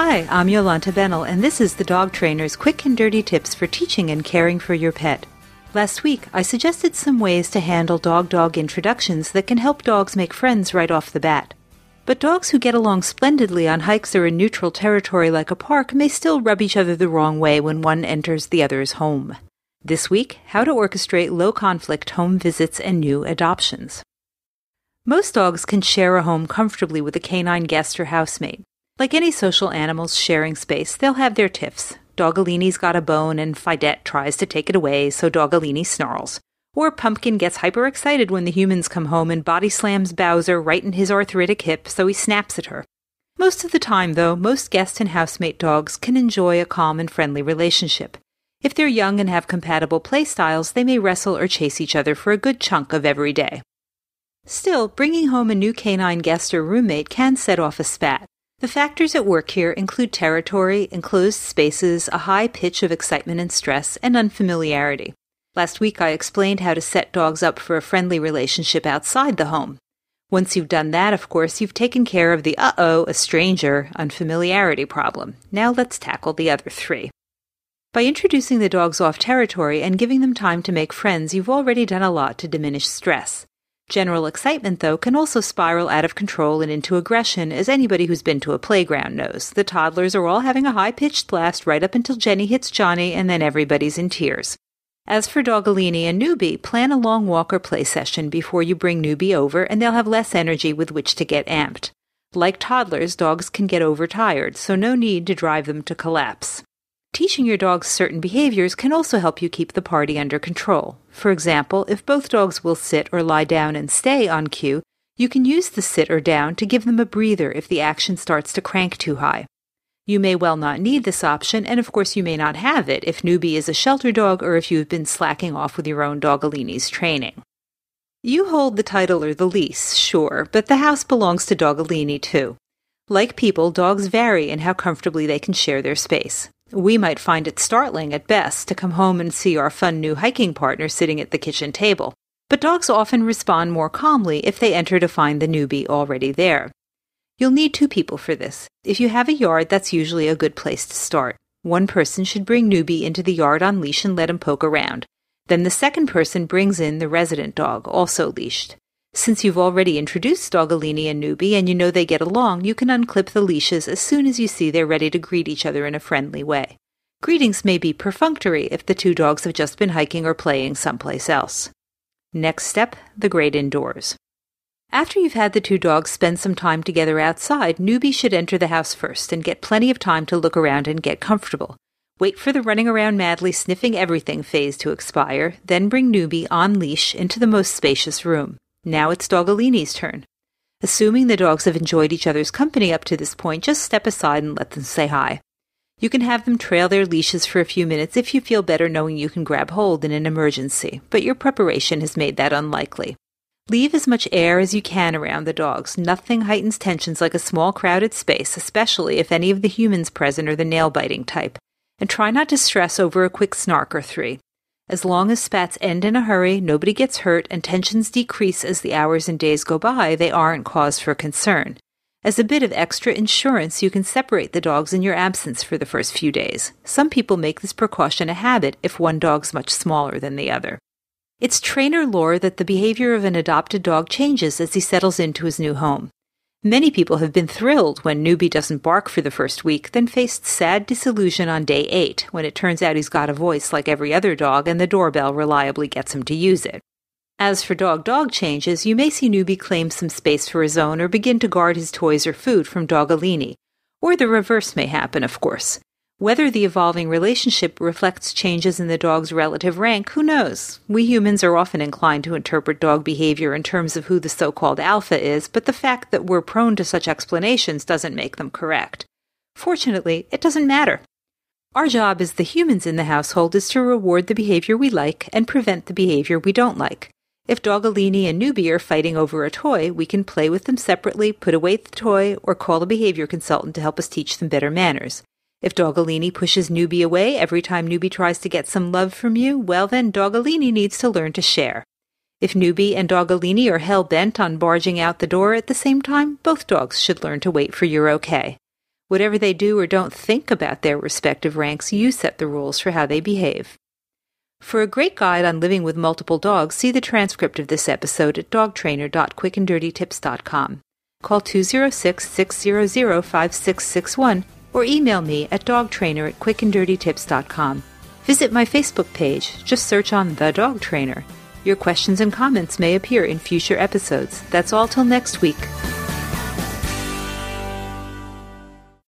Hi, I'm Jolanta Benal, and this is the Dog Trainer's quick and dirty tips for teaching and caring for your pet. Last week, I suggested some ways to handle dog dog introductions that can help dogs make friends right off the bat. But dogs who get along splendidly on hikes or in neutral territory like a park may still rub each other the wrong way when one enters the other's home. This week, how to orchestrate low conflict home visits and new adoptions. Most dogs can share a home comfortably with a canine guest or housemate. Like any social animals sharing space, they'll have their tiffs. Dogolini's got a bone and Fidette tries to take it away, so Dogolini snarls. Or Pumpkin gets hyperexcited when the humans come home and body slams Bowser right in his arthritic hip, so he snaps at her. Most of the time, though, most guest and housemate dogs can enjoy a calm and friendly relationship. If they're young and have compatible play styles, they may wrestle or chase each other for a good chunk of every day. Still, bringing home a new canine guest or roommate can set off a spat. The factors at work here include territory, enclosed spaces, a high pitch of excitement and stress, and unfamiliarity. Last week I explained how to set dogs up for a friendly relationship outside the home. Once you've done that, of course, you've taken care of the uh oh, a stranger, unfamiliarity problem. Now let's tackle the other three. By introducing the dogs off territory and giving them time to make friends, you've already done a lot to diminish stress. General excitement, though, can also spiral out of control and into aggression, as anybody who's been to a playground knows. The toddlers are all having a high pitched blast right up until Jenny hits Johnny, and then everybody's in tears. As for Dogolini and Newbie, plan a long walk or play session before you bring Newbie over, and they'll have less energy with which to get amped. Like toddlers, dogs can get overtired, so no need to drive them to collapse. Teaching your dogs certain behaviors can also help you keep the party under control. For example, if both dogs will sit or lie down and stay on cue, you can use the sit or down to give them a breather if the action starts to crank too high. You may well not need this option, and of course, you may not have it if Newbie is a shelter dog or if you have been slacking off with your own Dogolini's training. You hold the title or the lease, sure, but the house belongs to Dogolini too. Like people, dogs vary in how comfortably they can share their space. We might find it startling at best to come home and see our fun new hiking partner sitting at the kitchen table. But dogs often respond more calmly if they enter to find the newbie already there. You'll need two people for this. If you have a yard, that's usually a good place to start. One person should bring newbie into the yard on leash and let him poke around. Then the second person brings in the resident dog, also leashed. Since you've already introduced Dogolini and Newbie and you know they get along, you can unclip the leashes as soon as you see they're ready to greet each other in a friendly way. Greetings may be perfunctory if the two dogs have just been hiking or playing someplace else. Next step the great indoors. After you've had the two dogs spend some time together outside, Newbie should enter the house first and get plenty of time to look around and get comfortable. Wait for the running around madly sniffing everything phase to expire, then bring Newbie on leash into the most spacious room. Now it's Dogolini's turn. Assuming the dogs have enjoyed each other's company up to this point, just step aside and let them say hi. You can have them trail their leashes for a few minutes if you feel better knowing you can grab hold in an emergency, but your preparation has made that unlikely. Leave as much air as you can around the dogs. Nothing heightens tensions like a small crowded space, especially if any of the humans present are the nail biting type. And try not to stress over a quick snark or three. As long as spats end in a hurry, nobody gets hurt, and tensions decrease as the hours and days go by, they aren't cause for concern. As a bit of extra insurance, you can separate the dogs in your absence for the first few days. Some people make this precaution a habit if one dog's much smaller than the other. It's trainer lore that the behavior of an adopted dog changes as he settles into his new home. Many people have been thrilled when Newbie doesn't bark for the first week, then faced sad disillusion on day eight when it turns out he's got a voice like every other dog and the doorbell reliably gets him to use it. As for dog dog changes, you may see Newbie claim some space for his own or begin to guard his toys or food from Dogolini. Or the reverse may happen, of course. Whether the evolving relationship reflects changes in the dog's relative rank, who knows? We humans are often inclined to interpret dog behavior in terms of who the so called alpha is, but the fact that we're prone to such explanations doesn't make them correct. Fortunately, it doesn't matter. Our job as the humans in the household is to reward the behavior we like and prevent the behavior we don't like. If Dogolini and Newbie are fighting over a toy, we can play with them separately, put away the toy, or call a behavior consultant to help us teach them better manners. If Dogolini pushes Newbie away every time Newbie tries to get some love from you, well then Dogolini needs to learn to share. If Newbie and Dogolini are hell bent on barging out the door at the same time, both dogs should learn to wait for your okay. Whatever they do or don't think about their respective ranks, you set the rules for how they behave. For a great guide on living with multiple dogs, see the transcript of this episode at dogtrainer.quickanddirtytips.com. Call 206 600 5661 or email me at dogtrainer at quickanddirtytips.com. Visit my Facebook page. Just search on The Dog Trainer. Your questions and comments may appear in future episodes. That's all till next week.